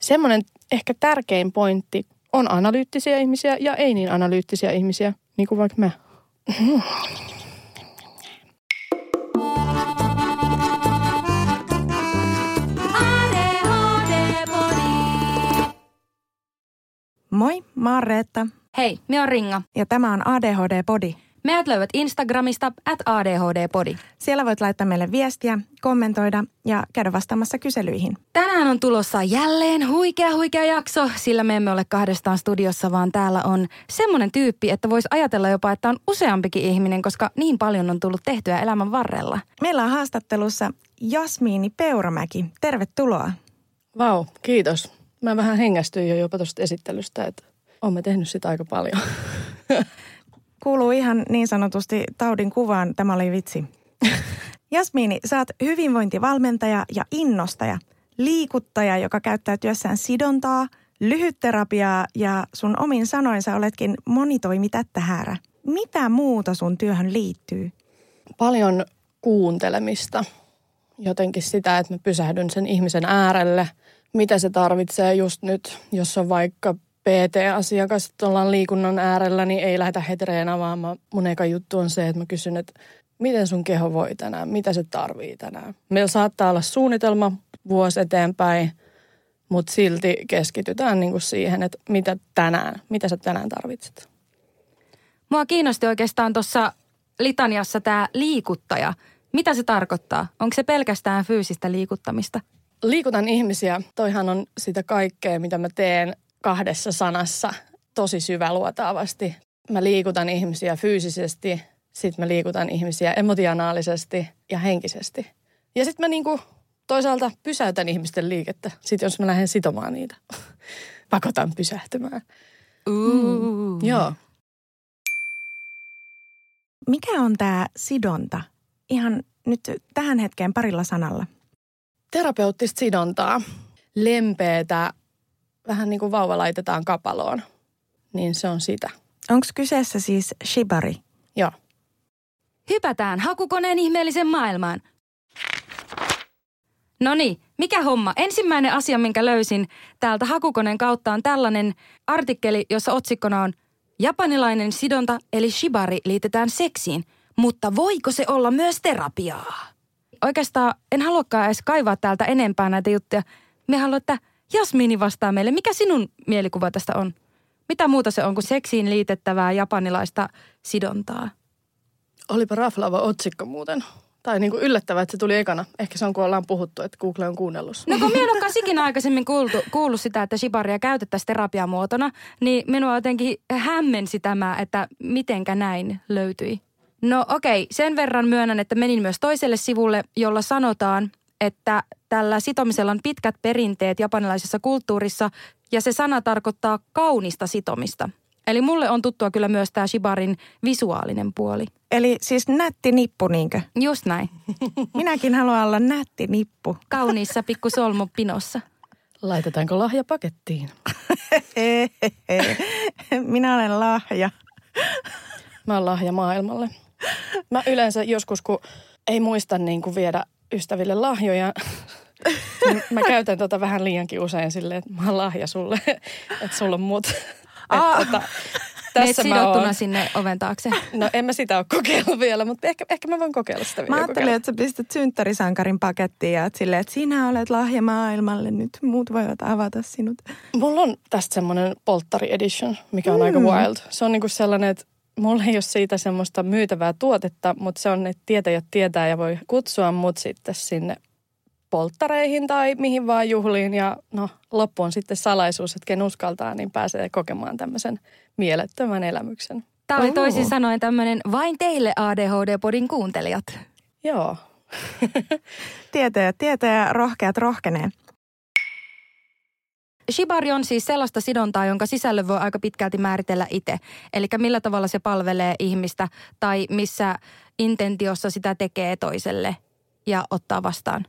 semmoinen ehkä tärkein pointti on analyyttisiä ihmisiä ja ei niin analyyttisiä ihmisiä, niin kuin vaikka mä. Moi, mä oon Reetta Hei, me on Ringa. ja tämä on ADHD Podi. Meidät löydät Instagramista at ADHD-podi. Siellä voit laittaa meille viestiä, kommentoida ja käydä vastaamassa kyselyihin. Tänään on tulossa jälleen huikea huikea jakso, sillä me emme ole kahdestaan studiossa, vaan täällä on semmoinen tyyppi, että voisi ajatella jopa, että on useampikin ihminen, koska niin paljon on tullut tehtyä elämän varrella. Meillä on haastattelussa Jasmiini Peuramäki. Tervetuloa. Vau, kiitos. Mä vähän hengästyin jo jopa tuosta esittelystä, että olemme tehnyt sitä aika paljon. Kuuluu ihan niin sanotusti taudin kuvaan. Tämä oli vitsi. Jasmiini, sä oot hyvinvointivalmentaja ja innostaja. Liikuttaja, joka käyttää työssään sidontaa, lyhytterapiaa ja sun omin sanoin sä oletkin monitoimitättähäärä. Mitä muuta sun työhön liittyy? paljon kuuntelemista. Jotenkin sitä, että mä pysähdyn sen ihmisen äärelle, mitä se tarvitsee just nyt. Jos on vaikka PT-asiakas, että ollaan liikunnan äärellä, niin ei lähdetä heti reenaamaan. Mun eka juttu on se, että mä kysyn, että miten sun keho voi tänään, mitä se tarvii tänään. Meillä saattaa olla suunnitelma vuosi eteenpäin, mutta silti keskitytään niinku siihen, että mitä tänään, mitä sä tänään tarvitset. Mua kiinnosti oikeastaan tuossa litaniassa tämä liikuttaja. Mitä se tarkoittaa? Onko se pelkästään fyysistä liikuttamista? liikutan ihmisiä. Toihan on sitä kaikkea, mitä mä teen kahdessa sanassa tosi syväluotaavasti. Mä liikutan ihmisiä fyysisesti, sitten mä liikutan ihmisiä emotionaalisesti ja henkisesti. Ja sitten mä niinku toisaalta pysäytän ihmisten liikettä, sitten jos mä lähden sitomaan niitä. Pakotan pysähtymään. Uh. Joo. Mikä on tämä sidonta? Ihan nyt tähän hetkeen parilla sanalla. Terapeuttista sidontaa, lempeätä, vähän niin kuin vauva laitetaan kapaloon, niin se on sitä. Onko kyseessä siis shibari? Joo. Hypätään hakukoneen ihmeellisen maailmaan. No niin, mikä homma? Ensimmäinen asia, minkä löysin täältä hakukoneen kautta on tällainen artikkeli, jossa otsikkona on Japanilainen sidonta eli shibari liitetään seksiin, mutta voiko se olla myös terapiaa? Oikeastaan en haluakaan edes kaivaa täältä enempää näitä juttuja. Me haluamme, että Jasmiini vastaa meille. Mikä sinun mielikuva tästä on? Mitä muuta se on kuin seksiin liitettävää japanilaista sidontaa? Olipa raflaava otsikko muuten. Tai niin kuin yllättävää, että se tuli ekana. Ehkä se on, kun ollaan puhuttu, että Google on kuunnellut. No kun minä en ikinä aikaisemmin kuultu, kuullut sitä, että shibaria käytettäisiin terapiamuotona, niin minua jotenkin hämmensi tämä, että mitenkä näin löytyi. No okei, sen verran myönnän, että menin myös toiselle sivulle, jolla sanotaan, että tällä sitomisella on pitkät perinteet japanilaisessa kulttuurissa ja se sana tarkoittaa kaunista sitomista. Eli mulle on tuttua kyllä myös tämä shibarin visuaalinen puoli. Eli siis nätti nippu niinkö? Just näin. Minäkin haluan olla nätti nippu. Kauniissa pikku solmu pinossa. Laitetaanko lahja pakettiin? Minä olen lahja. Mä oon lahja maailmalle. Mä yleensä joskus, kun ei muista niin kuin viedä ystäville lahjoja, mä käytän tota vähän liiankin usein silleen, että mä oon lahja sulle, että sulla on mut. Aa. Että, tota, Meet tässä mä sidottuna oon. sinne oven taakse. No en mä sitä ole kokeillut vielä, mutta ehkä, ehkä mä voin kokeilla sitä vielä. Mä ajattelin, kokeilla. että sä pistät synttärisankarin pakettiin ja että silleen, että sinä olet lahja maailmalle. Nyt muut voivat avata sinut. Mulla on tästä semmoinen polttari edition, mikä on mm. aika wild. Se on niinku sellainen, että mulla ei ole siitä semmoista myytävää tuotetta, mutta se on, että tietäjät tietää ja voi kutsua mut sitten sinne polttareihin tai mihin vaan juhliin. Ja no, loppu on sitten salaisuus, että ken uskaltaa, niin pääsee kokemaan tämmöisen mielettömän elämyksen. Tämä oli toisin sanoen tämmöinen vain teille ADHD-podin kuuntelijat. Joo. Tietäjät tietää ja rohkeat rohkenee. Shibari on siis sellaista sidontaa, jonka sisällön voi aika pitkälti määritellä itse. Eli millä tavalla se palvelee ihmistä tai missä intentiossa sitä tekee toiselle ja ottaa vastaan.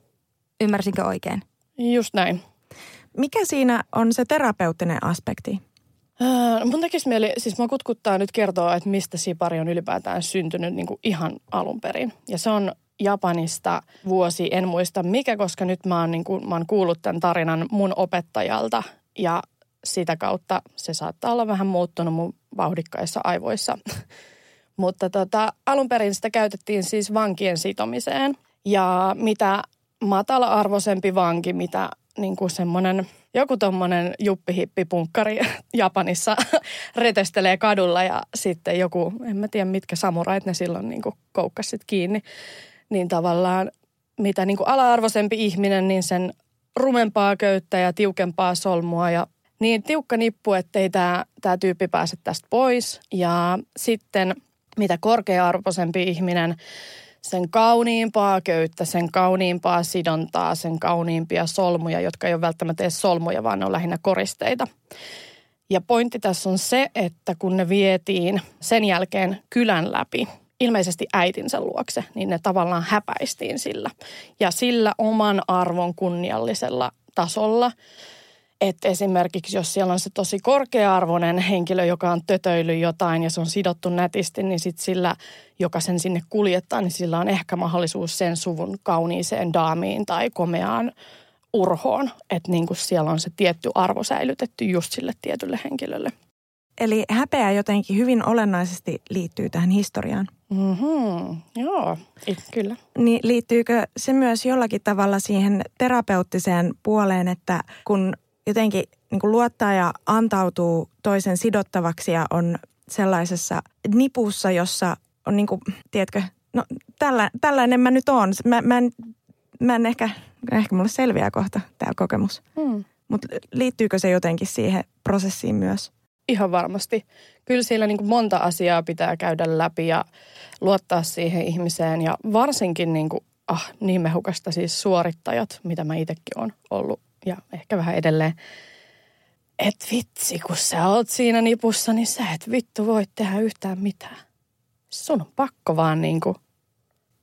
Ymmärsinkö oikein? Just näin. Mikä siinä on se terapeuttinen aspekti? Öö, mun tekisi mieli, siis mä kutkuttaa nyt kertoa, että mistä Sipari on ylipäätään syntynyt niin kuin ihan alun perin. Ja se on Japanista vuosi, en muista mikä, koska nyt mä oon, niin kuin, mä oon kuullut tämän tarinan mun opettajalta ja sitä kautta se saattaa olla vähän muuttunut mun vauhdikkaissa aivoissa. Mutta tota, alun perin sitä käytettiin siis vankien sitomiseen. Ja mitä matala-arvoisempi vanki, mitä niin kuin semmoinen joku tommonen juppihippipunkkari Japanissa retestelee kadulla ja sitten joku, en mä tiedä mitkä samurait ne silloin niin koukkasit kiinni. Niin tavallaan mitä niin kuin ala-arvoisempi ihminen, niin sen rumempaa köyttä ja tiukempaa solmua ja niin tiukka nippu, ettei tämä, tämä tyyppi pääse tästä pois. Ja sitten mitä korkea-arvoisempi ihminen, sen kauniimpaa köyttä, sen kauniimpaa sidontaa, sen kauniimpia solmuja, jotka ei ole välttämättä edes solmuja, vaan ne on lähinnä koristeita. Ja pointti tässä on se, että kun ne vietiin sen jälkeen kylän läpi, ilmeisesti äitinsä luokse, niin ne tavallaan häpäistiin sillä. Ja sillä oman arvon kunniallisella tasolla – että esimerkiksi jos siellä on se tosi korkea-arvoinen henkilö, joka on tötöily jotain ja se on sidottu nätisti, niin sitten sillä, joka sen sinne kuljettaa, niin sillä on ehkä mahdollisuus sen suvun kauniiseen daamiin tai komeaan urhoon. Että niin siellä on se tietty arvo säilytetty just sille tietylle henkilölle. Eli häpeä jotenkin hyvin olennaisesti liittyy tähän historiaan. Mm-hmm. Joo, kyllä. Niin liittyykö se myös jollakin tavalla siihen terapeuttiseen puoleen, että kun jotenkin niin kuin luottaa ja antautuu toisen sidottavaksi ja on sellaisessa nipussa, jossa on niin kuin, tiedätkö, no tällä, tällainen mä nyt oon. Mä, mä, en, mä en ehkä, ehkä mulle selviää kohta tämä kokemus. Hmm. Mutta liittyykö se jotenkin siihen prosessiin myös? Ihan varmasti. Kyllä siellä niin kuin monta asiaa pitää käydä läpi ja luottaa siihen ihmiseen ja varsinkin niin kuin, ah, niin mehukasta siis suorittajat, mitä mä itsekin olen ollut ja ehkä vähän edelleen. Et vitsi, kun sä oot siinä nipussa, niin sä et vittu voi tehdä yhtään mitään. Sun on pakko vaan niinku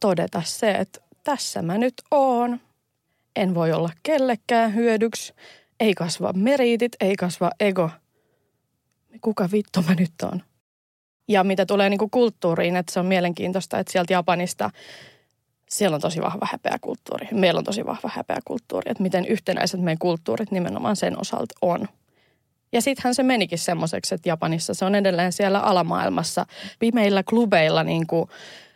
todeta se, että tässä mä nyt oon. En voi olla kellekään hyödyksi. Ei kasva meriitit, ei kasva ego. Kuka vittu mä nyt on? Ja mitä tulee niinku kulttuuriin, että se on mielenkiintoista, että sieltä Japanista – siellä on tosi vahva häpeäkulttuuri. Meillä on tosi vahva häpeäkulttuuri, että miten yhtenäiset meidän kulttuurit nimenomaan sen osalta on. Ja sittenhän se menikin semmoiseksi, että Japanissa se on edelleen siellä alamaailmassa pimeillä klubeilla niin kuin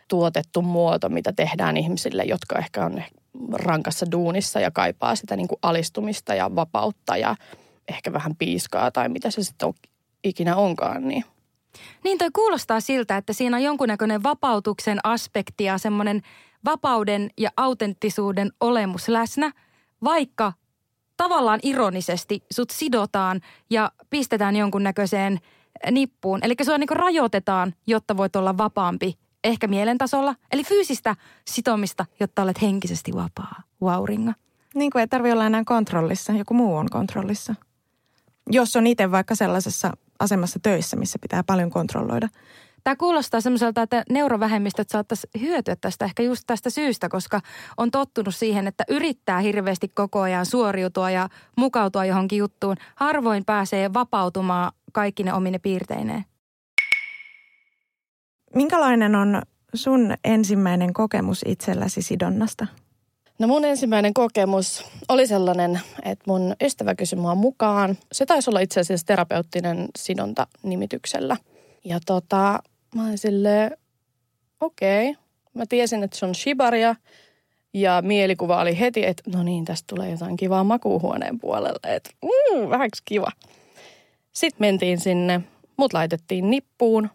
tuotettu muoto, mitä tehdään ihmisille, jotka ehkä on rankassa duunissa ja kaipaa sitä niin kuin alistumista ja vapautta ja ehkä vähän piiskaa tai mitä se sitten on, ikinä onkaan. Niin. Niin toi kuulostaa siltä, että siinä on jonkunnäköinen vapautuksen aspekti ja semmoinen – vapauden ja autenttisuuden olemus läsnä, vaikka tavallaan ironisesti sut sidotaan ja pistetään jonkunnäköiseen nippuun. Eli se on niin rajoitetaan, jotta voit olla vapaampi, ehkä mielentasolla. Eli fyysistä sitomista, jotta olet henkisesti vapaa. Vauringa. Niin kuin ei tarvitse olla enää kontrollissa, joku muu on kontrollissa. Jos on itse vaikka sellaisessa asemassa töissä, missä pitää paljon kontrolloida – Tämä kuulostaa semmoiselta, että neurovähemmistöt saattaisi hyötyä tästä ehkä just tästä syystä, koska on tottunut siihen, että yrittää hirveästi koko ajan suoriutua ja mukautua johonkin juttuun. Harvoin pääsee vapautumaan kaikki ne omine piirteineen. Minkälainen on sun ensimmäinen kokemus itselläsi sidonnasta? No mun ensimmäinen kokemus oli sellainen, että mun ystävä kysyi mua mukaan. Se taisi olla itse asiassa terapeuttinen sidonta nimityksellä. Ja tota, Mä olin silleen, okei. Okay. Mä tiesin, että se on shibaria. Ja mielikuva oli heti, että no niin, tästä tulee jotain kivaa makuuhuoneen puolelle. Että mm, vähäksi kiva. Sitten mentiin sinne. Mut laitettiin nippuun.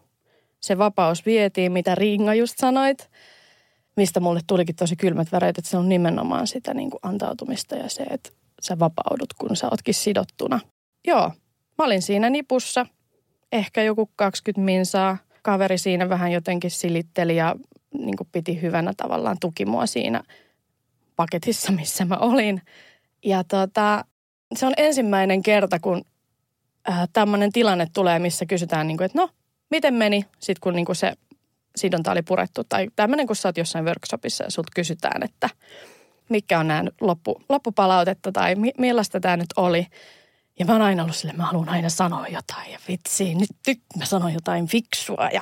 Se vapaus vietiin, mitä Riinga just sanoit. Mistä mulle tulikin tosi kylmät väreet, että se on nimenomaan sitä niin kuin antautumista ja se, että sä vapaudut, kun sä ootkin sidottuna. Joo, mä olin siinä nipussa. Ehkä joku 20 minsaa kaveri siinä vähän jotenkin silitteli ja niin kuin piti hyvänä tavallaan tuki mua siinä paketissa, missä mä olin. Ja tota, se on ensimmäinen kerta, kun äh, tämmöinen tilanne tulee, missä kysytään, niin kuin, että no, miten meni, sitten kun niin kuin se sidonta oli purettu. Tai tämmöinen, kun sä oot jossain workshopissa ja sut kysytään, että mikä on nämä loppu, loppupalautetta tai mi, millaista tämä nyt oli. Ja mä oon aina ollut silleen, mä haluan aina sanoa jotain ja vitsi, nyt, nyt mä sanon jotain fiksua ja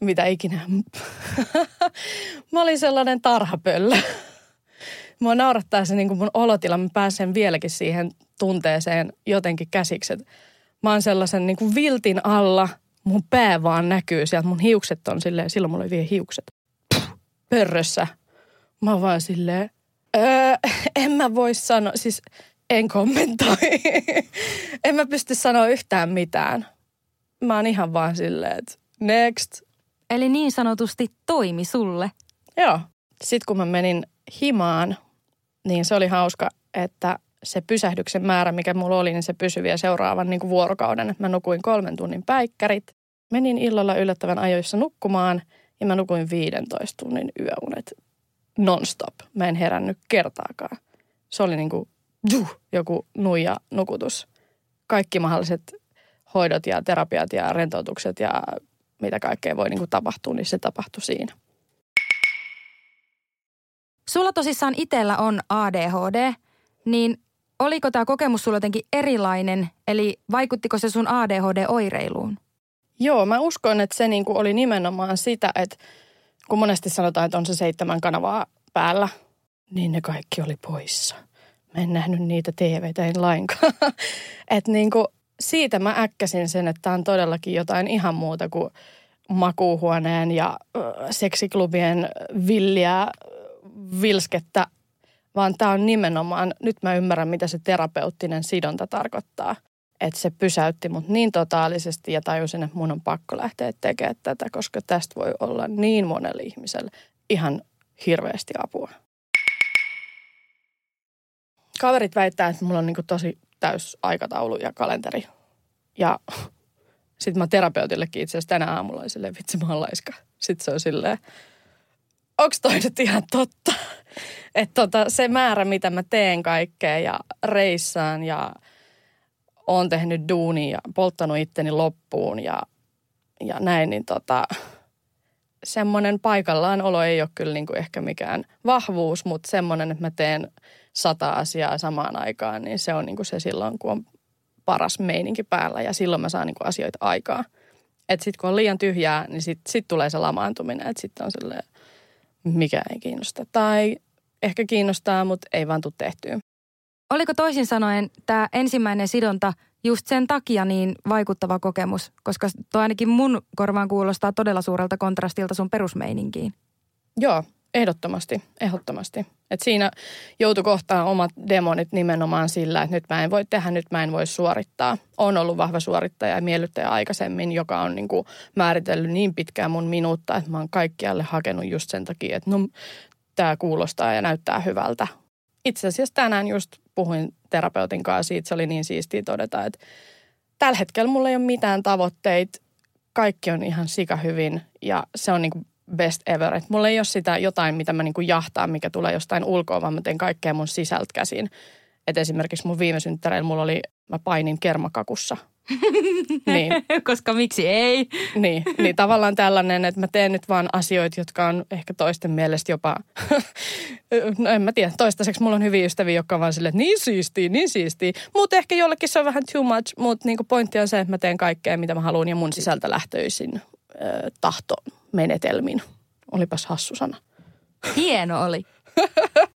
mitä ikinä. mä olin sellainen tarhapöllö. Mua naurattaa se niin kuin mun olotila, mä pääsen vieläkin siihen tunteeseen jotenkin käsiksi. Mä oon sellaisen niin kuin viltin alla, mun pää vaan näkyy sieltä, mun hiukset on silleen, silloin mulla oli vielä hiukset. Pörrössä. Mä oon vaan silleen, öö, en mä voi sanoa, siis en kommentoi. en mä pysty sanoa yhtään mitään. Mä oon ihan vaan silleen, että next. Eli niin sanotusti toimi sulle. Joo. Sitten kun mä menin himaan, niin se oli hauska, että se pysähdyksen määrä, mikä mulla oli, niin se pysyi vielä seuraavan niin kuin vuorokauden. Mä nukuin kolmen tunnin päikkärit. Menin illalla yllättävän ajoissa nukkumaan ja mä nukuin 15 tunnin yöunet non-stop. Mä en herännyt kertaakaan. Se oli niin kuin juh, joku nuija nukutus. Kaikki mahdolliset hoidot ja terapiat ja rentoutukset ja mitä kaikkea voi niin kuin tapahtua, niin se tapahtui siinä. Sulla tosissaan itsellä on ADHD, niin oliko tämä kokemus sulla jotenkin erilainen, eli vaikuttiko se sun ADHD-oireiluun? Joo, mä uskon, että se niinku oli nimenomaan sitä, että kun monesti sanotaan, että on se seitsemän kanavaa päällä, niin ne kaikki oli poissa. Mä en nähnyt niitä TVtä en lainkaan. että niinku, siitä mä äkkäsin sen, että tämä on todellakin jotain ihan muuta kuin makuuhuoneen ja seksiklubien villiä vilskettä, vaan tämä on nimenomaan, nyt mä ymmärrän, mitä se terapeuttinen sidonta tarkoittaa. Että se pysäytti mut niin totaalisesti ja tajusin, että mun on pakko lähteä tekemään tätä, koska tästä voi olla niin monelle ihmiselle ihan hirveästi apua. Kaverit väittää, että mulla on niin tosi täys aikataulu ja kalenteri. Ja sitten mä terapeutillekin itse asiassa tänä aamulla oli silleen, vitsi mä oon laiska. Sitten se on silleen, onko toi nyt ihan totta? Että tota, se määrä, mitä mä teen kaikkea ja reissaan ja oon tehnyt duunia ja polttanut itteni loppuun ja, ja näin, niin tota, semmoinen paikallaan olo ei ole kyllä niin kuin ehkä mikään vahvuus, mutta semmoinen, että mä teen sata asiaa samaan aikaan, niin se on niin kuin se silloin, kun on paras meininki päällä ja silloin mä saan niin kuin asioita aikaa. Että sitten kun on liian tyhjää, niin sitten sit tulee se lamaantuminen, että sitten on silleen, mikä ei kiinnosta. Tai ehkä kiinnostaa, mutta ei vaan tule tehtyä. Oliko toisin sanoen tämä ensimmäinen sidonta just sen takia niin vaikuttava kokemus? Koska tuo ainakin mun korvaan kuulostaa todella suurelta kontrastilta sun perusmeininkiin. Joo, ehdottomasti, ehdottomasti. Et siinä joutui kohtaan omat demonit nimenomaan sillä, että nyt mä en voi tehdä, nyt mä en voi suorittaa. On ollut vahva suorittaja ja miellyttäjä aikaisemmin, joka on niin kuin määritellyt niin pitkään mun minuutta, että mä oon kaikkialle hakenut just sen takia, että no, tämä kuulostaa ja näyttää hyvältä. Itse asiassa tänään just puhuin terapeutin kanssa siitä, se oli niin siistiä todeta, että tällä hetkellä mulla ei ole mitään tavoitteita, kaikki on ihan sika hyvin ja se on niin kuin best ever. Et mulla ei ole sitä jotain, mitä mä niinku jahtaan, mikä tulee jostain ulkoa, vaan mä teen kaikkea mun sisältä käsin. Et esimerkiksi mun viime synttäreillä mulla oli, mä painin kermakakussa. Niin. Koska miksi ei? niin, niin, tavallaan tällainen, että mä teen nyt vaan asioita, jotka on ehkä toisten mielestä jopa, no en mä tiedä, toistaiseksi mulla on hyviä ystäviä, jotka on vaan silleen, että niin siistiä, niin siistiä. Mutta ehkä jollekin se on vähän too much, mutta niinku pointti on se, että mä teen kaikkea, mitä mä haluan ja mun sisältä lähtöisin äh, tahto menetelmin. Olipas hassu sana. Hieno oli.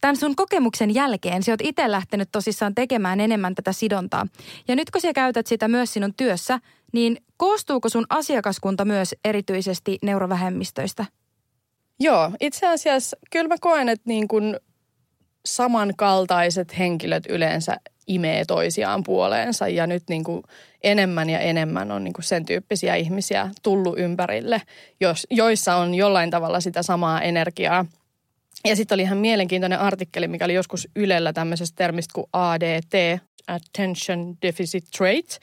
Tämän sun kokemuksen jälkeen sä oot itse lähtenyt tosissaan tekemään enemmän tätä sidontaa. Ja nyt kun sä käytät sitä myös sinun työssä, niin koostuuko sun asiakaskunta myös erityisesti neurovähemmistöistä? Joo, itse asiassa kyllä mä koen, että niin kuin samankaltaiset henkilöt yleensä imee toisiaan puoleensa ja nyt niin kuin enemmän ja enemmän on niin kuin sen tyyppisiä ihmisiä tullut ympärille, jos, joissa on jollain tavalla sitä samaa energiaa. Ja sitten oli ihan mielenkiintoinen artikkeli, mikä oli joskus Ylellä tämmöisestä termistä kuin ADT, Attention Deficit Trait,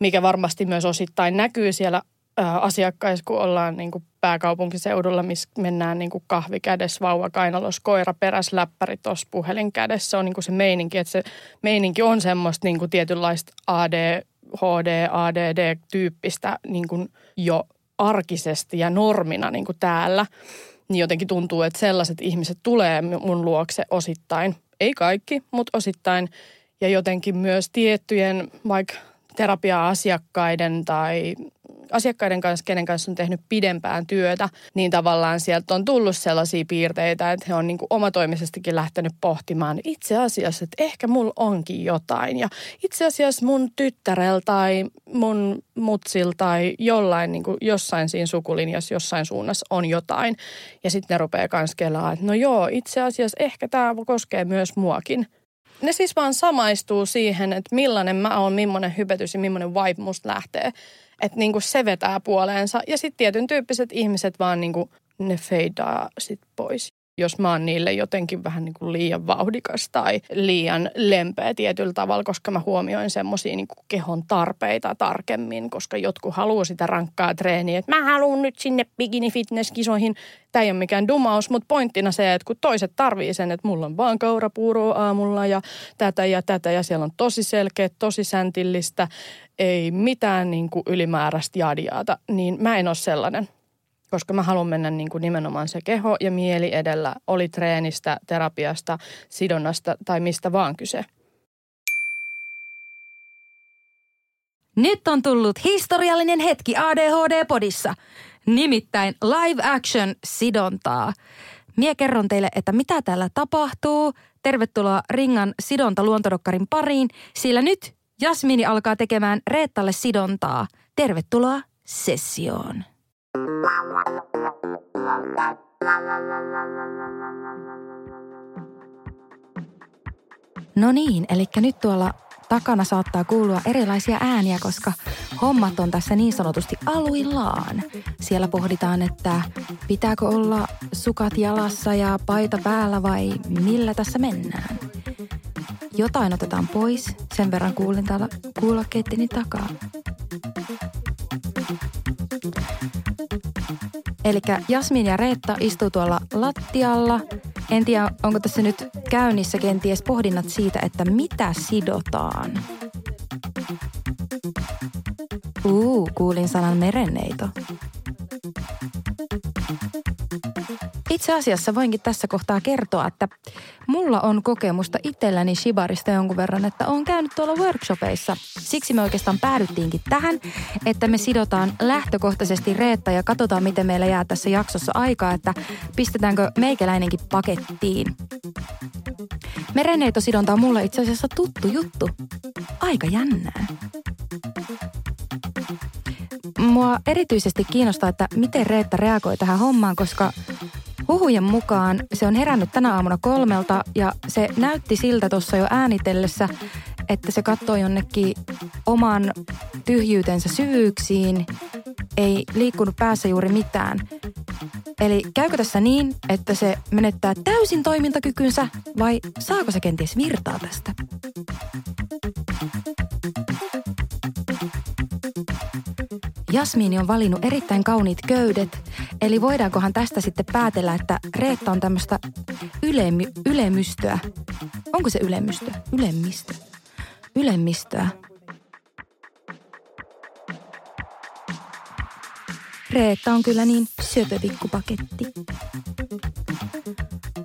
mikä varmasti myös osittain näkyy siellä asiakkaissa, kun ollaan niin kuin pääkaupunkiseudulla, missä mennään niin kuin kahvi kädessä, vauva kainalos, koira peräs, läppäri tuossa, puhelin kädessä. Se on niin kuin se meininki, että se meininki on semmoista niin kuin tietynlaista ADHD, ADD-tyyppistä niin kuin jo arkisesti ja normina niin kuin täällä. Niin jotenkin tuntuu, että sellaiset ihmiset tulee mun luokse osittain. Ei kaikki, mutta osittain. Ja jotenkin myös tiettyjen vaikka terapia-asiakkaiden tai asiakkaiden kanssa, kenen kanssa on tehnyt pidempään työtä, niin tavallaan sieltä on tullut sellaisia piirteitä, että he on niin kuin omatoimisestikin lähtenyt pohtimaan itse asiassa, että ehkä mulla onkin jotain. Ja itse asiassa mun tyttärellä tai mun mutsil tai jollain, niin kuin jossain siinä sukulinjassa, jossain suunnassa on jotain. Ja sitten ne rupeaa kans kelaa, että no joo, itse asiassa ehkä tämä koskee myös muakin ne siis vaan samaistuu siihen, että millainen mä oon, millainen hypetys ja millainen vibe musta lähtee. Että niinku se vetää puoleensa. Ja sitten tietyn tyyppiset ihmiset vaan niinku, ne feidaa sit pois jos mä oon niille jotenkin vähän niin kuin liian vauhdikas tai liian lempeä tietyllä tavalla, koska mä huomioin semmoisia niin kehon tarpeita tarkemmin, koska jotkut haluaa sitä rankkaa treeniä, että mä haluan nyt sinne bikini fitness kisoihin. Tämä ei ole mikään dumaus, mutta pointtina se, että kun toiset tarvii sen, että mulla on vaan kaurapuuroa aamulla ja tätä ja tätä ja siellä on tosi selkeä, tosi säntillistä, ei mitään niin kuin ylimääräistä jadiaata, niin mä en ole sellainen koska mä haluan mennä niin kuin nimenomaan se keho ja mieli edellä, oli treenistä, terapiasta, sidonnasta tai mistä vaan kyse. Nyt on tullut historiallinen hetki ADHD-podissa, nimittäin live action sidontaa. Mie kerron teille, että mitä täällä tapahtuu. Tervetuloa Ringan sidonta luontodokkarin pariin, sillä nyt Jasmini alkaa tekemään Reettalle sidontaa. Tervetuloa sessioon. No niin, eli nyt tuolla takana saattaa kuulua erilaisia ääniä, koska hommat on tässä niin sanotusti aluillaan. Siellä pohditaan, että pitääkö olla sukat jalassa ja paita päällä vai millä tässä mennään. Jotain otetaan pois, sen verran kuulin täällä kuulokkeittini takaa. Eli Jasmin ja Reetta istuu tuolla lattialla. En tiedä, onko tässä nyt käynnissä kenties pohdinnat siitä, että mitä sidotaan. Uu, kuulin sanan merenneito. Itse asiassa voinkin tässä kohtaa kertoa, että mulla on kokemusta itselläni Shibarista jonkun verran, että on käynyt tuolla workshopeissa. Siksi me oikeastaan päädyttiinkin tähän, että me sidotaan lähtökohtaisesti Reetta ja katsotaan, miten meillä jää tässä jaksossa aikaa, että pistetäänkö meikäläinenkin pakettiin. Mereneitosidonta on mulle itse asiassa tuttu juttu. Aika jännää. Mua erityisesti kiinnostaa, että miten Reetta reagoi tähän hommaan, koska Huhujen mukaan se on herännyt tänä aamuna kolmelta ja se näytti siltä tuossa jo äänitellessä, että se katsoi jonnekin oman tyhjyytensä syvyyksiin, ei liikkunut päässä juuri mitään. Eli käykö tässä niin, että se menettää täysin toimintakykynsä vai saako se kenties virtaa tästä? Jasmiini on valinnut erittäin kauniit köydet, eli voidaankohan tästä sitten päätellä, että Reetta on tämmöistä ylemy, ylemystöä. Onko se ylemmystö? Ylemmistö. Ylemmistöä. Reetta on kyllä niin söpöpikkupaketti.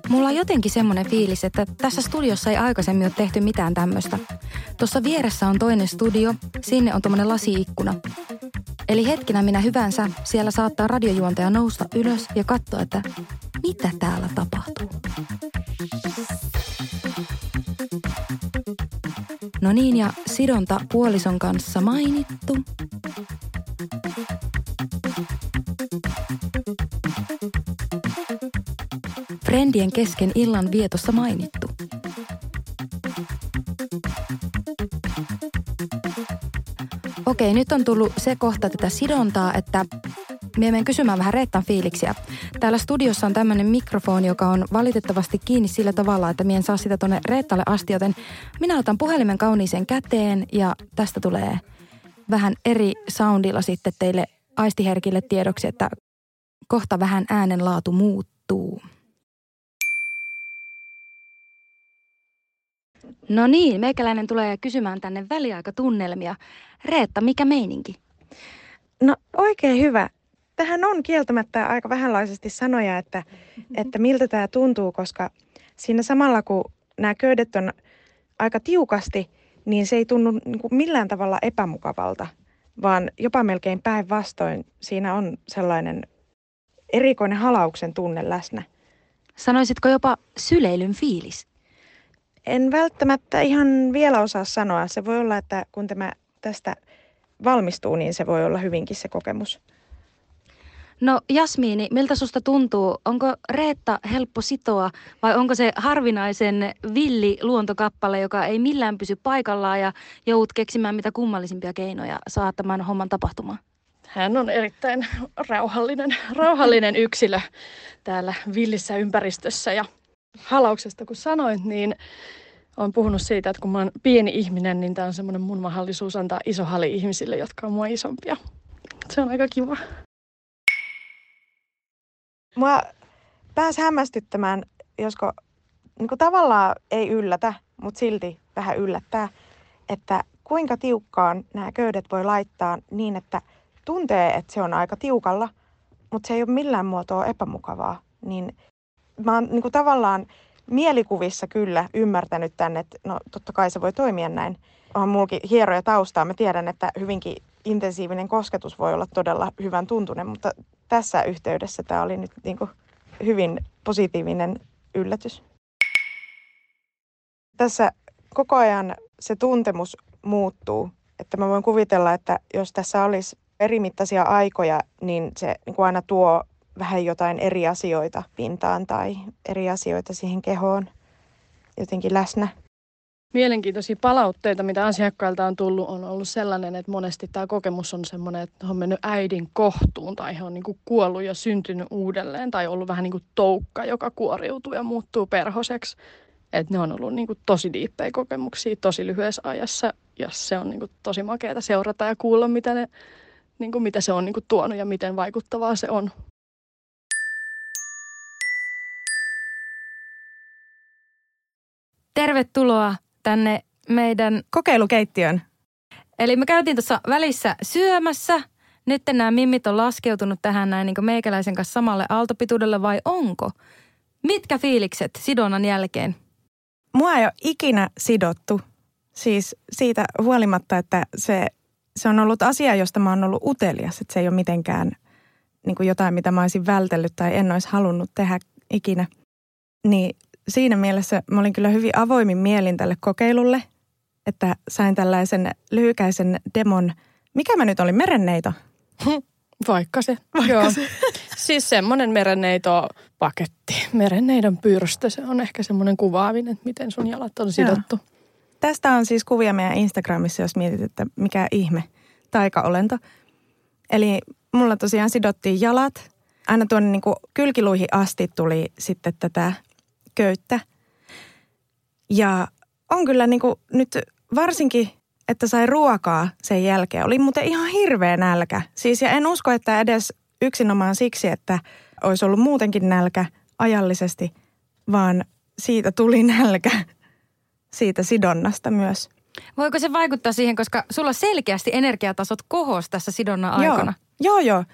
Mulla on jotenkin semmoinen fiilis, että tässä studiossa ei aikaisemmin ole tehty mitään tämmöistä. Tuossa vieressä on toinen studio, sinne on tuommoinen lasiikkuna. Eli hetkinä minä hyvänsä siellä saattaa radiojuontaja nousta ylös ja katsoa, että mitä täällä tapahtuu. No niin, ja sidonta puolison kanssa mainittu. Friendien kesken illan vietossa mainittu. Okei, nyt on tullut se kohta tätä sidontaa, että me menen kysymään vähän Reettan fiiliksiä. Täällä studiossa on tämmöinen mikrofoni, joka on valitettavasti kiinni sillä tavalla, että mien saa sitä tuonne Reettalle asti, joten minä otan puhelimen kauniiseen käteen ja tästä tulee vähän eri soundilla sitten teille aistiherkille tiedoksi, että kohta vähän äänenlaatu muuttuu. No niin, meikäläinen tulee kysymään tänne väliaikatunnelmia. Reetta, mikä meininki? No oikein hyvä. tähän on kieltämättä aika vähänlaisesti sanoja, että, että miltä tämä tuntuu, koska siinä samalla kun nämä köydet on aika tiukasti, niin se ei tunnu niin kuin millään tavalla epämukavalta, vaan jopa melkein päinvastoin siinä on sellainen erikoinen halauksen tunne läsnä. Sanoisitko jopa syleilyn fiilis? En välttämättä ihan vielä osaa sanoa. Se voi olla, että kun tämä tästä valmistuu, niin se voi olla hyvinkin se kokemus. No Jasmiini, miltä susta tuntuu? Onko Reetta helppo sitoa vai onko se harvinaisen villi luontokappale, joka ei millään pysy paikallaan ja joudut keksimään mitä kummallisimpia keinoja saattamaan homman tapahtumaan? Hän on erittäin rauhallinen, rauhallinen yksilö täällä villissä ympäristössä ja halauksesta kun sanoit, niin olen puhunut siitä, että kun oon pieni ihminen, niin tämä on semmoinen mun mahdollisuus antaa iso hali ihmisille, jotka on mua isompia. Se on aika kiva. Mua pääsi hämmästyttämään, josko niin kuin tavallaan ei yllätä, mutta silti vähän yllättää, että kuinka tiukkaan nämä köydet voi laittaa niin, että tuntee, että se on aika tiukalla, mutta se ei ole millään muotoa epämukavaa. Niin mä oon niin kuin tavallaan mielikuvissa kyllä ymmärtänyt tänne, että no totta kai se voi toimia näin. Onhan mullakin hieroja taustaa. Mä tiedän, että hyvinkin intensiivinen kosketus voi olla todella hyvän tuntunen, mutta tässä yhteydessä tämä oli nyt niin kuin hyvin positiivinen yllätys. Tässä koko ajan se tuntemus muuttuu. Että mä voin kuvitella, että jos tässä olisi erimittaisia aikoja, niin se niin kuin aina tuo vähän jotain eri asioita pintaan tai eri asioita siihen kehoon jotenkin läsnä. Mielenkiintoisia palautteita, mitä asiakkailta on tullut, on ollut sellainen, että monesti tämä kokemus on sellainen, että on mennyt äidin kohtuun tai he on niin kuin kuollut ja syntynyt uudelleen tai ollut vähän niin kuin toukka, joka kuoriutuu ja muuttuu perhoseksi. Että ne on ollut niin kuin tosi diippejä kokemuksia tosi lyhyessä ajassa ja se on niin kuin tosi makeata seurata ja kuulla, mitä, ne, niin kuin mitä se on niin kuin tuonut ja miten vaikuttavaa se on. Tervetuloa tänne meidän kokeilukeittiön. Eli me käytiin tuossa välissä syömässä. Nyt nämä mimmit on laskeutunut tähän näin niin meikäläisen kanssa samalle aaltopituudelle vai onko? Mitkä fiilikset sidonnan jälkeen? Mua ei ole ikinä sidottu. Siis siitä huolimatta, että se, se on ollut asia, josta mä oon ollut utelias. Että se ei ole mitenkään niin jotain, mitä mä olisin vältellyt tai en olisi halunnut tehdä ikinä. Niin siinä mielessä mä olin kyllä hyvin avoimin mielin tälle kokeilulle, että sain tällaisen lyhykäisen demon. Mikä mä nyt olin? Merenneito? Vaikka se. Vaikka Joo. se. siis semmoinen merenneito-paketti. Merenneidon pyrstö, se on ehkä semmoinen kuvaavin, että miten sun jalat on sidottu. Joo. Tästä on siis kuvia meidän Instagramissa, jos mietit, että mikä ihme taikaolento. Eli mulla tosiaan sidottiin jalat. Aina tuonne niin kylkiluihin asti tuli sitten tätä köyttä. Ja on kyllä niin kuin nyt varsinkin, että sai ruokaa sen jälkeen. Oli muuten ihan hirveä nälkä. Siis ja en usko, että edes yksinomaan siksi, että olisi ollut muutenkin nälkä ajallisesti, vaan siitä tuli nälkä siitä sidonnasta myös. Voiko se vaikuttaa siihen, koska sulla selkeästi energiatasot kohos tässä sidonnan aikana? Joo, joo.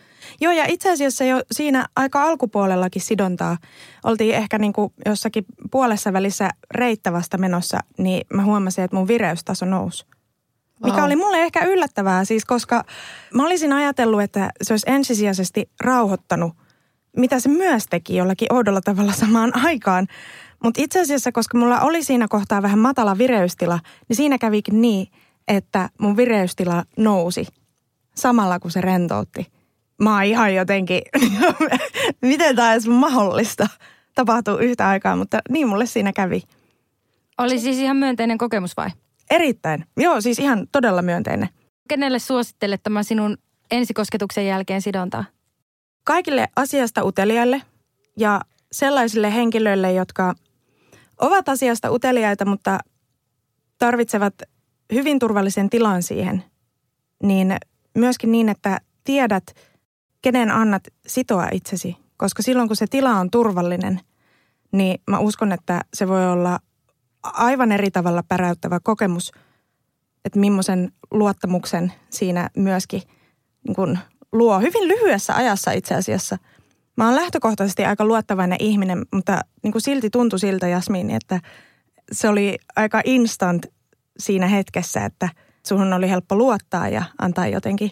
Joo, ja itse asiassa jo siinä aika alkupuolellakin sidontaa oltiin ehkä niin kuin jossakin puolessa välissä reittävästä menossa, niin mä huomasin, että mun vireystaso nousi. Mikä wow. oli mulle ehkä yllättävää siis, koska mä olisin ajatellut, että se olisi ensisijaisesti rauhoittanut, mitä se myös teki jollakin oudolla tavalla samaan aikaan. Mutta itse asiassa, koska mulla oli siinä kohtaa vähän matala vireystila, niin siinä kävikin niin, että mun vireystila nousi samalla kun se rentoutti. Mä oon ihan jotenkin, miten tämä edes mahdollista tapahtuu yhtä aikaa, mutta niin mulle siinä kävi. Oli siis ihan myönteinen kokemus vai? Erittäin. Joo, siis ihan todella myönteinen. Kenelle suosittelet tämän sinun ensikosketuksen jälkeen sidontaa? Kaikille asiasta uteliaille ja sellaisille henkilöille, jotka ovat asiasta uteliaita, mutta tarvitsevat hyvin turvallisen tilan siihen, niin myöskin niin, että tiedät, kenen annat sitoa itsesi. Koska silloin, kun se tila on turvallinen, niin mä uskon, että se voi olla aivan eri tavalla päräyttävä kokemus, että millaisen luottamuksen siinä myöskin niin kun luo hyvin lyhyessä ajassa itse asiassa. Mä oon lähtökohtaisesti aika luottavainen ihminen, mutta niin kuin silti tuntui siltä Jasmiini, että se oli aika instant siinä hetkessä, että suhun oli helppo luottaa ja antaa jotenkin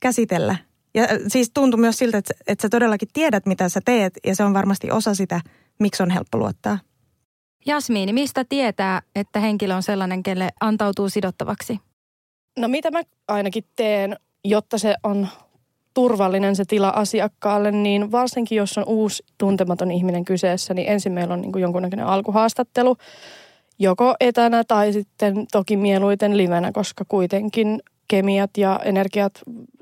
käsitellä. Ja siis tuntui myös siltä, että, että sä todellakin tiedät, mitä sä teet ja se on varmasti osa sitä, miksi on helppo luottaa. Jasmiini, mistä tietää, että henkilö on sellainen, kelle antautuu sidottavaksi? No mitä mä ainakin teen, jotta se on turvallinen se tila asiakkaalle, niin varsinkin jos on uusi tuntematon ihminen kyseessä, niin ensin meillä on niin kuin jonkunnäköinen alkuhaastattelu, joko etänä tai sitten toki mieluiten livenä, koska kuitenkin kemiat ja energiat,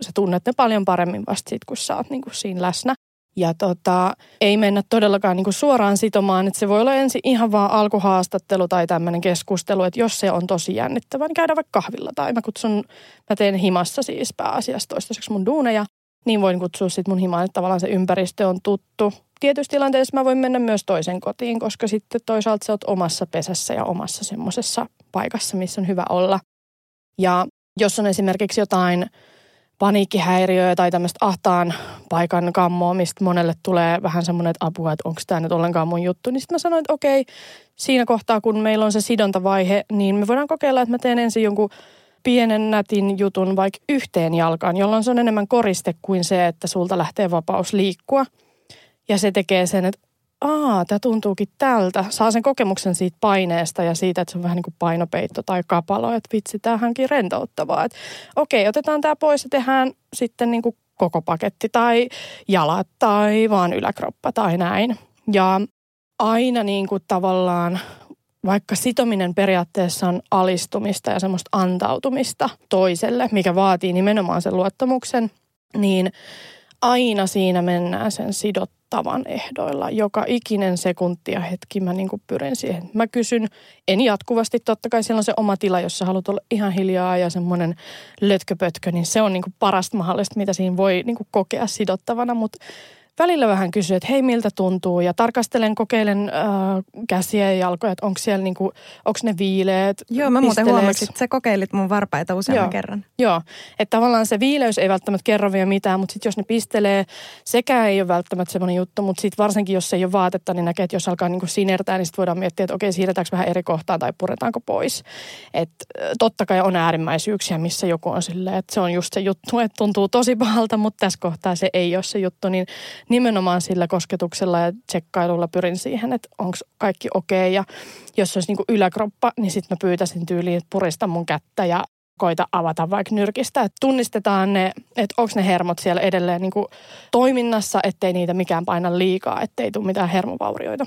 sä tunnet ne paljon paremmin vasta sit, kun sä oot niin kuin siinä läsnä. Ja tota, ei mennä todellakaan niin kuin suoraan sitomaan, että se voi olla ensin ihan vaan alkuhaastattelu tai tämmöinen keskustelu, että jos se on tosi jännittävä, niin käydään vaikka kahvilla. Tai mä kutsun, mä teen himassa siis pääasiassa toistaiseksi mun duuneja, niin voin kutsua sitten mun himaan, että tavallaan se ympäristö on tuttu. Tietyissä tilanteissa mä voin mennä myös toisen kotiin, koska sitten toisaalta sä oot omassa pesässä ja omassa semmoisessa paikassa, missä on hyvä olla. Ja jos on esimerkiksi jotain paniikkihäiriöä tai tämmöistä ahtaan paikan kammoa, mistä monelle tulee vähän semmoinen, että apua, että onko tämä nyt ollenkaan mun juttu. Niin sitten mä sanoin, että okei, siinä kohtaa kun meillä on se sidontavaihe, niin me voidaan kokeilla, että mä teen ensin jonkun pienen nätin jutun vaikka yhteen jalkaan, jolloin se on enemmän koriste kuin se, että sulta lähtee vapaus liikkua. Ja se tekee sen, että aa, tämä tuntuukin tältä. Saa sen kokemuksen siitä paineesta ja siitä, että se on vähän niin kuin painopeitto tai kapalo, että vitsi, tämähänkin rentouttavaa. Että okei, otetaan tämä pois ja tehdään sitten niin kuin koko paketti tai jalat tai vaan yläkroppa tai näin. Ja aina niin kuin tavallaan vaikka sitominen periaatteessa on alistumista ja semmoista antautumista toiselle, mikä vaatii nimenomaan sen luottamuksen, niin aina siinä mennään sen sidottavan ehdoilla. Joka ikinen sekunti ja hetki mä niin kuin pyrin siihen. Mä kysyn, en jatkuvasti, totta kai siellä on se oma tila, jossa haluat olla ihan hiljaa ja semmoinen lötköpötkö, niin se on niin kuin parasta mahdollista, mitä siinä voi niin kuin kokea sidottavana, mutta välillä vähän kysyy, että hei miltä tuntuu ja tarkastelen, kokeilen äh, käsiä ja jalkoja, että onko siellä niinku, onko ne viileet. Joo, mä muuten huomasin, että sä kokeilit mun varpaita useamman Joo. kerran. Joo, että tavallaan se viileys ei välttämättä kerro vielä mitään, mutta sitten jos ne pistelee, sekä ei ole välttämättä semmoinen juttu, mutta sitten varsinkin jos ei ole vaatetta, niin näkee, että jos alkaa niinku sinertää, niin sitten voidaan miettiä, että okei, siirretäänkö vähän eri kohtaan tai puretaanko pois. Että totta kai on äärimmäisyyksiä, missä joku on silleen, että se on just se juttu, että tuntuu tosi pahalta, mutta tässä kohtaa se ei ole se juttu, niin nimenomaan sillä kosketuksella ja tsekkailulla pyrin siihen, että onko kaikki okei. Okay. Ja jos olisi niin yläkroppa, niin sitten mä pyytäisin tyyliin, että purista mun kättä ja koita avata vaikka nyrkistä. Että tunnistetaan ne, että onko ne hermot siellä edelleen niin toiminnassa, ettei niitä mikään paina liikaa, ettei tule mitään hermovaurioita.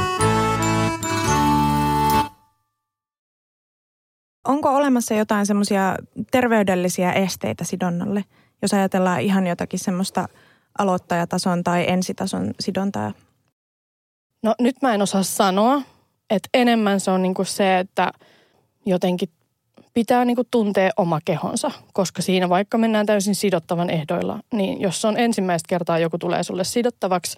Onko olemassa jotain semmoisia terveydellisiä esteitä sidonnalle, jos ajatellaan ihan jotakin semmoista aloittajatason tai ensitason sidontaa? No nyt mä en osaa sanoa, että enemmän se on niinku se, että jotenkin pitää niinku tuntea oma kehonsa, koska siinä vaikka mennään täysin sidottavan ehdoilla, niin jos on ensimmäistä kertaa joku tulee sulle sidottavaksi,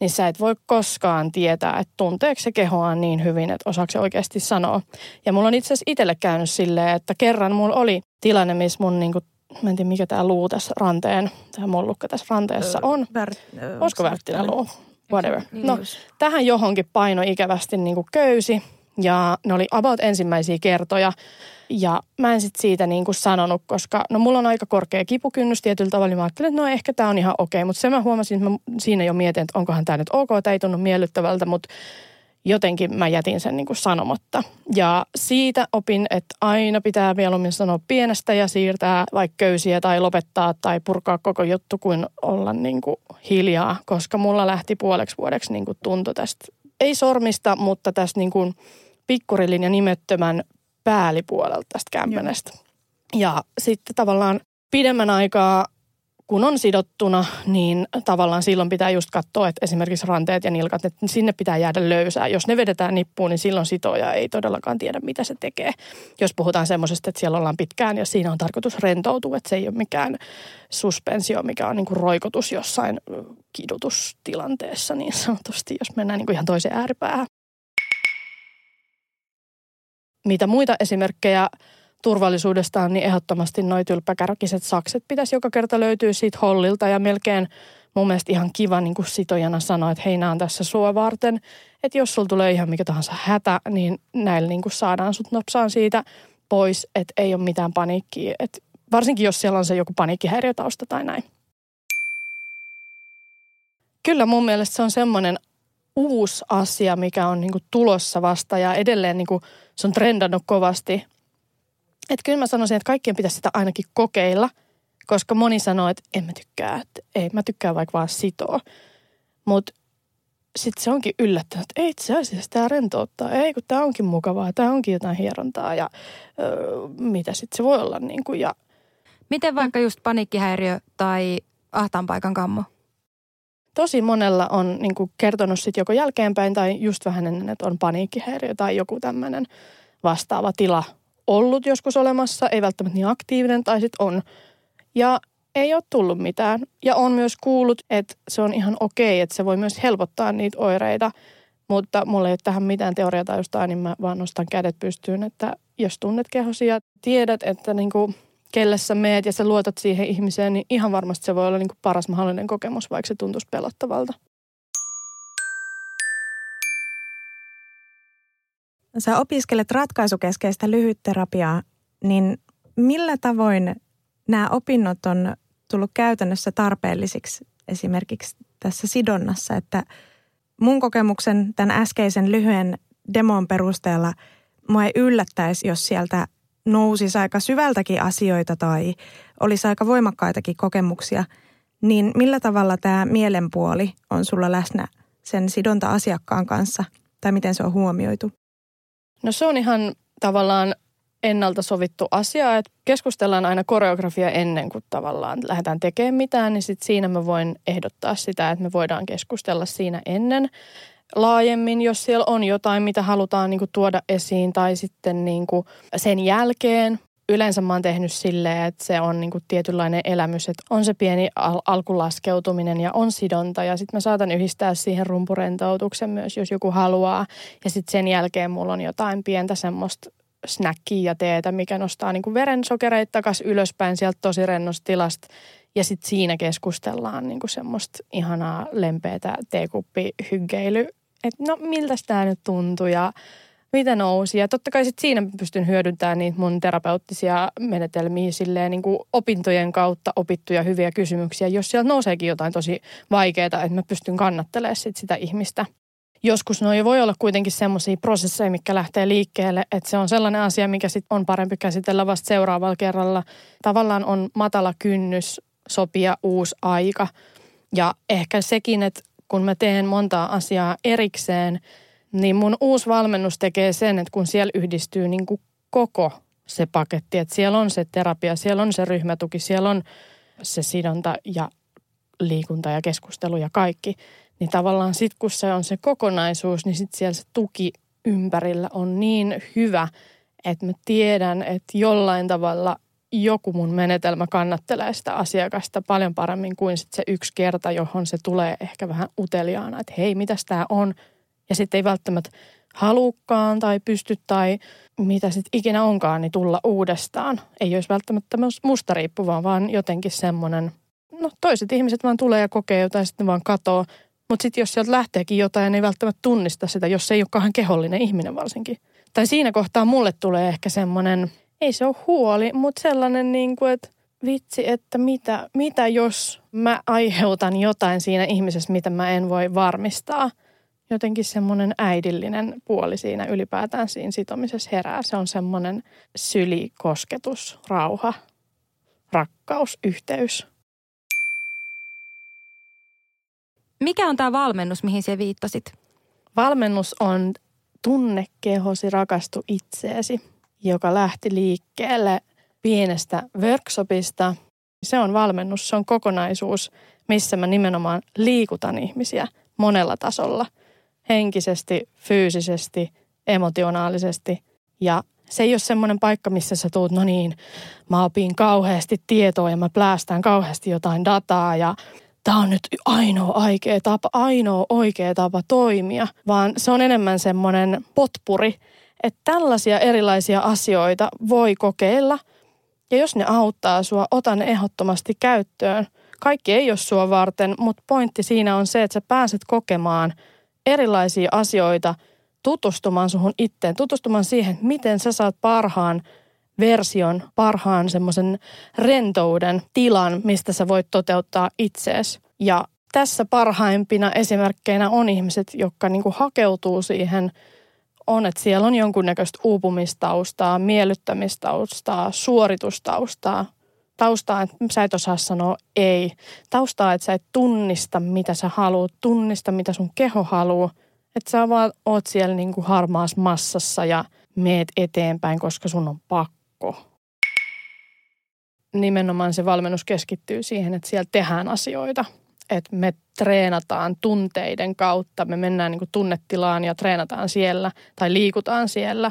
niin sä et voi koskaan tietää, että tunteeko se kehoaan niin hyvin, että osaako se oikeasti sanoa. Ja mulla on itse asiassa itselle käynyt silleen, että kerran mulla oli tilanne, missä mun niinku, mä en tiedä mikä tämä luu tässä ranteen, tämä mollukka tässä ranteessa on. Värt- Olisiko värttinen luu? Whatever. Niin No, tähän johonkin paino ikävästi niin kuin köysi ja ne oli about ensimmäisiä kertoja. Ja mä en sit siitä niin kuin sanonut, koska no mulla on aika korkea kipukynnys tietyllä tavalla, niin mä ajattelin, että no ehkä tämä on ihan okei. Mutta se mä huomasin, että mä siinä jo mietin, että onkohan tämä nyt ok, tämä ei tunnu miellyttävältä, mutta jotenkin mä jätin sen niin kuin sanomatta. Ja siitä opin, että aina pitää mieluummin sanoa pienestä ja siirtää vaikka köysiä tai lopettaa tai purkaa koko juttu kuin olla niin kuin hiljaa, koska mulla lähti puoleksi vuodeksi niin kuin tunto tästä, ei sormista, mutta tästä niin kuin pikkurillin ja nimettömän päällipuolelta tästä kämpänestä. Ja sitten tavallaan pidemmän aikaa kun on sidottuna, niin tavallaan silloin pitää just katsoa, että esimerkiksi ranteet ja nilkat, että sinne pitää jäädä löysää. Jos ne vedetään nippuun, niin silloin sitoja ei todellakaan tiedä, mitä se tekee. Jos puhutaan semmoisesta, että siellä ollaan pitkään ja siinä on tarkoitus rentoutua, että se ei ole mikään suspensio, mikä on niin kuin roikotus jossain kidutustilanteessa niin sanotusti, jos mennään niin kuin ihan toiseen ääripäähän. Mitä muita esimerkkejä turvallisuudesta on, niin ehdottomasti noin tylppäkärkiset sakset pitäisi joka kerta löytyä siitä hollilta ja melkein mun mielestä ihan kiva niin kuin sitojana sanoa, että hei, on tässä sua varten. Että jos sulla tulee ihan mikä tahansa hätä, niin näillä niin kuin saadaan sut nopsaan siitä pois, että ei ole mitään paniikkia. Et varsinkin jos siellä on se joku paniikkihäiriötausta tai näin. Kyllä mun mielestä se on semmoinen uusi asia, mikä on niin kuin tulossa vasta ja edelleen niin kuin se on trendannut kovasti. Että kyllä mä sanoisin, että kaikkien pitäisi sitä ainakin kokeilla, koska moni sanoo, että en mä tykkää, että ei mä tykkään vaikka vaan sitoa. Mutta sitten se onkin yllättänyt, että ei itse asiassa tämä rentouttaa. Ei, kun tämä onkin mukavaa, tämä onkin jotain hierontaa ja öö, mitä sitten se voi olla. Niin kuin, ja... Miten vaikka just paniikkihäiriö tai ahtaan paikan kammo? Tosi monella on niin kuin kertonut sitten joko jälkeenpäin tai just vähän ennen, että on paniikkihäiriö tai joku tämmöinen vastaava tila ollut joskus olemassa, ei välttämättä niin aktiivinen tai sitten on. Ja ei ole tullut mitään. Ja on myös kuullut, että se on ihan okei, että se voi myös helpottaa niitä oireita. Mutta mulla ei ole tähän mitään teoriataustaa, niin mä vaan nostan kädet pystyyn, että jos tunnet kehosi ja tiedät, että niin kuin kelle sä meet ja sä luotat siihen ihmiseen, niin ihan varmasti se voi olla niin kuin paras mahdollinen kokemus, vaikka se tuntuisi pelottavalta. Sä opiskelet ratkaisukeskeistä lyhytterapiaa, niin millä tavoin nämä opinnot on tullut käytännössä tarpeellisiksi esimerkiksi tässä sidonnassa, että mun kokemuksen tämän äskeisen lyhyen demon perusteella mua ei yllättäisi, jos sieltä nousisi aika syvältäkin asioita tai olisi aika voimakkaitakin kokemuksia, niin millä tavalla tämä mielenpuoli on sulla läsnä sen sidonta-asiakkaan kanssa tai miten se on huomioitu? No se on ihan tavallaan ennalta sovittu asia, että keskustellaan aina koreografia ennen kuin tavallaan lähdetään tekemään mitään, niin sit siinä mä voin ehdottaa sitä, että me voidaan keskustella siinä ennen laajemmin, jos siellä on jotain, mitä halutaan niin kuin tuoda esiin tai sitten niin kuin sen jälkeen. Yleensä mä oon tehnyt silleen, että se on niin kuin tietynlainen elämys, että on se pieni al- alkulaskeutuminen ja on sidonta ja sitten mä saatan yhdistää siihen rumpurentoutuksen myös, jos joku haluaa. Ja sitten sen jälkeen mulla on jotain pientä semmoista snackia ja teetä, mikä nostaa niin kuin verensokereita takaisin ylöspäin sieltä tosi rennosta tilasta. Ja sitten siinä keskustellaan niin kuin semmoista ihanaa lempeätä teekuppihyggeily että no miltä tämä nyt tuntui ja mitä nousi. Ja totta kai sitten siinä pystyn hyödyntämään niitä mun terapeuttisia menetelmiä silleen niin kuin opintojen kautta opittuja hyviä kysymyksiä. Jos sieltä nouseekin jotain tosi vaikeaa, että mä pystyn kannattelemaan sit sitä ihmistä. Joskus no voi olla kuitenkin semmoisia prosesseja, mikä lähtee liikkeelle, että se on sellainen asia, mikä sit on parempi käsitellä vasta seuraavalla kerralla. Tavallaan on matala kynnys sopia uusi aika. Ja ehkä sekin, että kun mä teen montaa asiaa erikseen, niin mun uusi valmennus tekee sen, että kun siellä yhdistyy niin kuin koko se paketti, että siellä on se terapia, siellä on se ryhmätuki, siellä on se sidonta ja liikunta ja keskustelu ja kaikki, niin tavallaan sitten kun se on se kokonaisuus, niin sitten siellä se tuki ympärillä on niin hyvä, että mä tiedän, että jollain tavalla joku mun menetelmä kannattelee sitä asiakasta paljon paremmin kuin sit se yksi kerta, johon se tulee ehkä vähän uteliaana, että hei, mitäs tämä on. Ja sitten ei välttämättä halukkaan tai pysty tai mitä sitten ikinä onkaan, niin tulla uudestaan. Ei olisi välttämättä musta riippuvaa, vaan jotenkin semmoinen, no toiset ihmiset vaan tulee ja kokee jotain, sitten vaan katoo. Mutta sitten jos sieltä lähteekin jotain, niin ei välttämättä tunnista sitä, jos se ei ole kauhean kehollinen ihminen varsinkin. Tai siinä kohtaa mulle tulee ehkä semmoinen ei se ole huoli, mutta sellainen niin kuin, että vitsi, että mitä, mitä jos mä aiheutan jotain siinä ihmisessä, mitä mä en voi varmistaa. Jotenkin semmoinen äidillinen puoli siinä ylipäätään siinä sitomisessa herää. Se on semmoinen sylikosketus, rauha, rakkaus, yhteys. Mikä on tämä valmennus, mihin se viittasit? Valmennus on tunne kehosi, rakastu itseesi joka lähti liikkeelle pienestä workshopista, Se on valmennus, se on kokonaisuus, missä mä nimenomaan liikutan ihmisiä monella tasolla. Henkisesti, fyysisesti, emotionaalisesti. Ja se ei ole semmoinen paikka, missä sä tuut, no niin, mä opin kauheasti tietoa ja mä plästään kauheasti jotain dataa ja tämä on nyt ainoa oikea tapa, ainoa oikea tapa toimia, vaan se on enemmän semmoinen potpuri, että tällaisia erilaisia asioita voi kokeilla ja jos ne auttaa sua, ota ne ehdottomasti käyttöön. Kaikki ei ole sua varten, mutta pointti siinä on se, että sä pääset kokemaan erilaisia asioita – tutustumaan suhun itteen, tutustumaan siihen, miten sä saat parhaan version, parhaan semmoisen rentouden tilan, mistä sä voit toteuttaa itseesi. Ja tässä parhaimpina esimerkkeinä on ihmiset, jotka niinku hakeutuu siihen, on, että siellä on jonkunnäköistä uupumistaustaa, miellyttämistaustaa, suoritustaustaa, taustaa, että sä et osaa sanoa ei. Taustaa, että sä et tunnista, mitä sä haluat, tunnista, mitä sun keho haluaa – että sä vaan oot siellä niin kuin harmaassa massassa ja meet eteenpäin, koska sun on pakko. Nimenomaan se valmennus keskittyy siihen, että siellä tehdään asioita. Että me treenataan tunteiden kautta, me mennään niin kuin tunnetilaan ja treenataan siellä tai liikutaan siellä.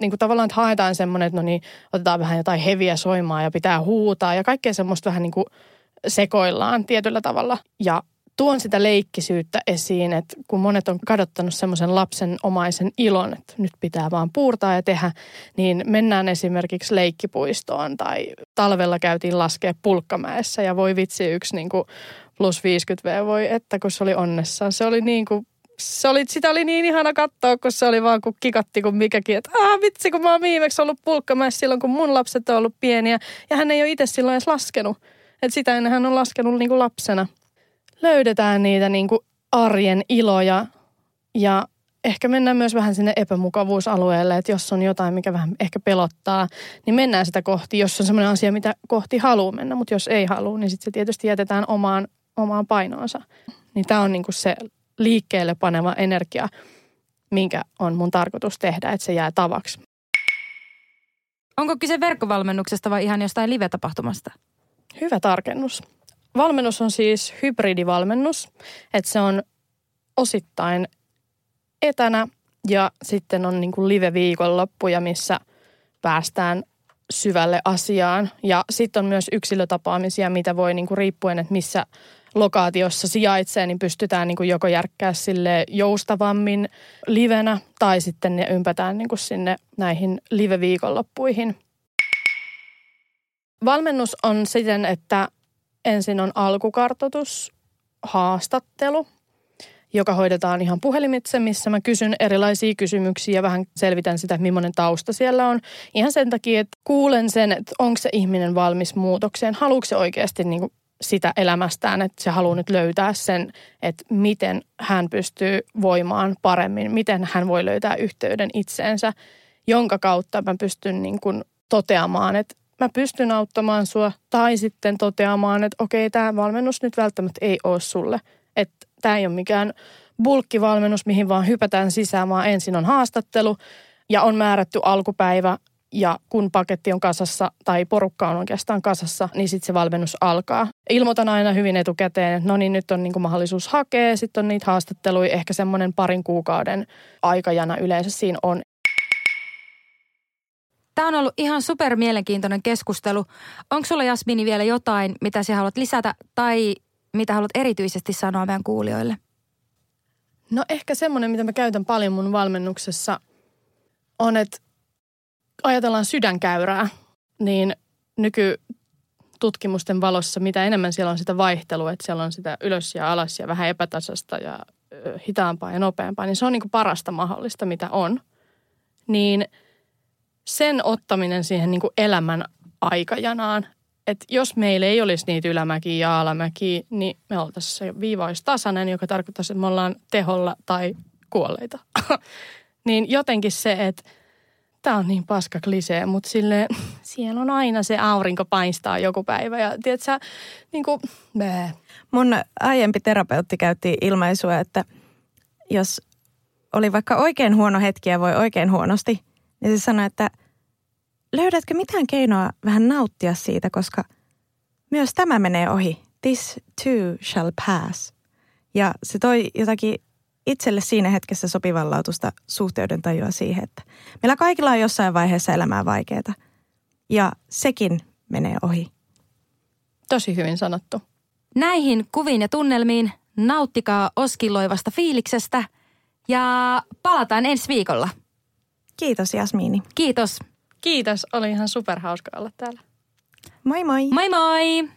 Niin kuin tavallaan, että haetaan semmoinen, että no niin, otetaan vähän jotain heviä soimaa ja pitää huutaa ja kaikkea semmoista vähän niin kuin sekoillaan tietyllä tavalla. Ja tuon sitä leikkisyyttä esiin, että kun monet on kadottanut semmoisen lapsen omaisen ilon, että nyt pitää vaan puurtaa ja tehdä, niin mennään esimerkiksi leikkipuistoon tai talvella käytiin laskea pulkkamäessä ja voi vitsi yksi niin kuin plus 50V voi, että kun se oli onnessaan. Se oli niin kuin se oli, sitä oli niin ihana katsoa, kun se oli vaan kun kikatti kuin mikäkin, että ah vitsi, kun mä oon viimeksi ollut pulkkamäessä silloin, kun mun lapset on ollut pieniä. Ja hän ei ole itse silloin edes laskenut. Että sitä ennen hän on laskenut niin kuin lapsena löydetään niitä niin kuin arjen iloja ja ehkä mennään myös vähän sinne epämukavuusalueelle, että jos on jotain, mikä vähän ehkä pelottaa, niin mennään sitä kohti, jos on sellainen asia, mitä kohti haluaa mennä, mutta jos ei halua, niin sitten se tietysti jätetään omaan, omaan painoonsa. Niin tämä on niin kuin se liikkeelle paneva energia, minkä on mun tarkoitus tehdä, että se jää tavaksi. Onko kyse verkkovalmennuksesta vai ihan jostain live-tapahtumasta? Hyvä tarkennus. Valmennus on siis hybridivalmennus, että se on osittain etänä ja sitten on niin kuin live-viikonloppuja, missä päästään syvälle asiaan. Ja sitten on myös yksilötapaamisia, mitä voi niin kuin riippuen, että missä lokaatiossa sijaitsee, niin pystytään niin kuin joko järkkää sille joustavammin livenä tai sitten ne ympätään niin kuin sinne näihin live-viikonloppuihin. Valmennus on siten, että Ensin on alkukartoitus, haastattelu, joka hoidetaan ihan puhelimitse, missä mä kysyn erilaisia kysymyksiä ja vähän selvitän sitä, että millainen tausta siellä on. Ihan sen takia, että kuulen sen, että onko se ihminen valmis muutokseen, haluatko se oikeasti niin kuin sitä elämästään, että se haluaa nyt löytää sen, että miten hän pystyy voimaan paremmin, miten hän voi löytää yhteyden itseensä, jonka kautta mä pystyn niin kuin toteamaan, että mä pystyn auttamaan sua tai sitten toteamaan, että okei, tämä valmennus nyt välttämättä ei ole sulle. Että tämä ei ole mikään bulkkivalmennus, mihin vaan hypätään sisään, vaan ensin on haastattelu ja on määrätty alkupäivä ja kun paketti on kasassa tai porukka on oikeastaan kasassa, niin sitten se valmennus alkaa. Ilmoitan aina hyvin etukäteen, että no niin, nyt on niinku mahdollisuus hakea. Sitten on niitä haastatteluja, ehkä semmoinen parin kuukauden aikajana yleensä siinä on. Tämä on ollut ihan super mielenkiintoinen keskustelu. Onko sulla Jasmini vielä jotain, mitä sä haluat lisätä tai mitä haluat erityisesti sanoa meidän kuulijoille? No ehkä semmoinen, mitä mä käytän paljon mun valmennuksessa on, että ajatellaan sydänkäyrää, niin nykytutkimusten valossa, mitä enemmän siellä on sitä vaihtelua, että siellä on sitä ylös ja alas ja vähän epätasasta ja hitaampaa ja nopeampaa, niin se on niin kuin parasta mahdollista, mitä on. Niin – sen ottaminen siihen niin kuin elämän aikajanaan, että jos meillä ei olisi niitä ylämäkiä ja alamäkiä, niin me oltaisiin se viiva olisi tasainen, joka tarkoittaisi, että me ollaan teholla tai kuolleita. niin jotenkin se, että tämä on niin paska klisee, mutta sille siellä on aina se aurinko paistaa joku päivä ja tiedätkö, niin kuin, bää. Mun aiempi terapeutti käytti ilmaisua, että jos oli vaikka oikein huono hetki ja voi oikein huonosti, niin se sanoi, että löydätkö mitään keinoa vähän nauttia siitä, koska Myös tämä menee ohi. This too shall pass. Ja se toi jotakin itselle siinä hetkessä sopivanlautusta suhteuden tajua siihen, että meillä kaikilla on jossain vaiheessa elämää vaikeaa. Ja sekin menee ohi. Tosi hyvin sanottu. Näihin kuviin ja tunnelmiin nauttikaa oskilloivasta fiiliksestä ja palataan ensi viikolla. Kiitos Jasmiini. Kiitos. Kiitos, oli ihan superhauska olla täällä. Moi moi! Moi moi!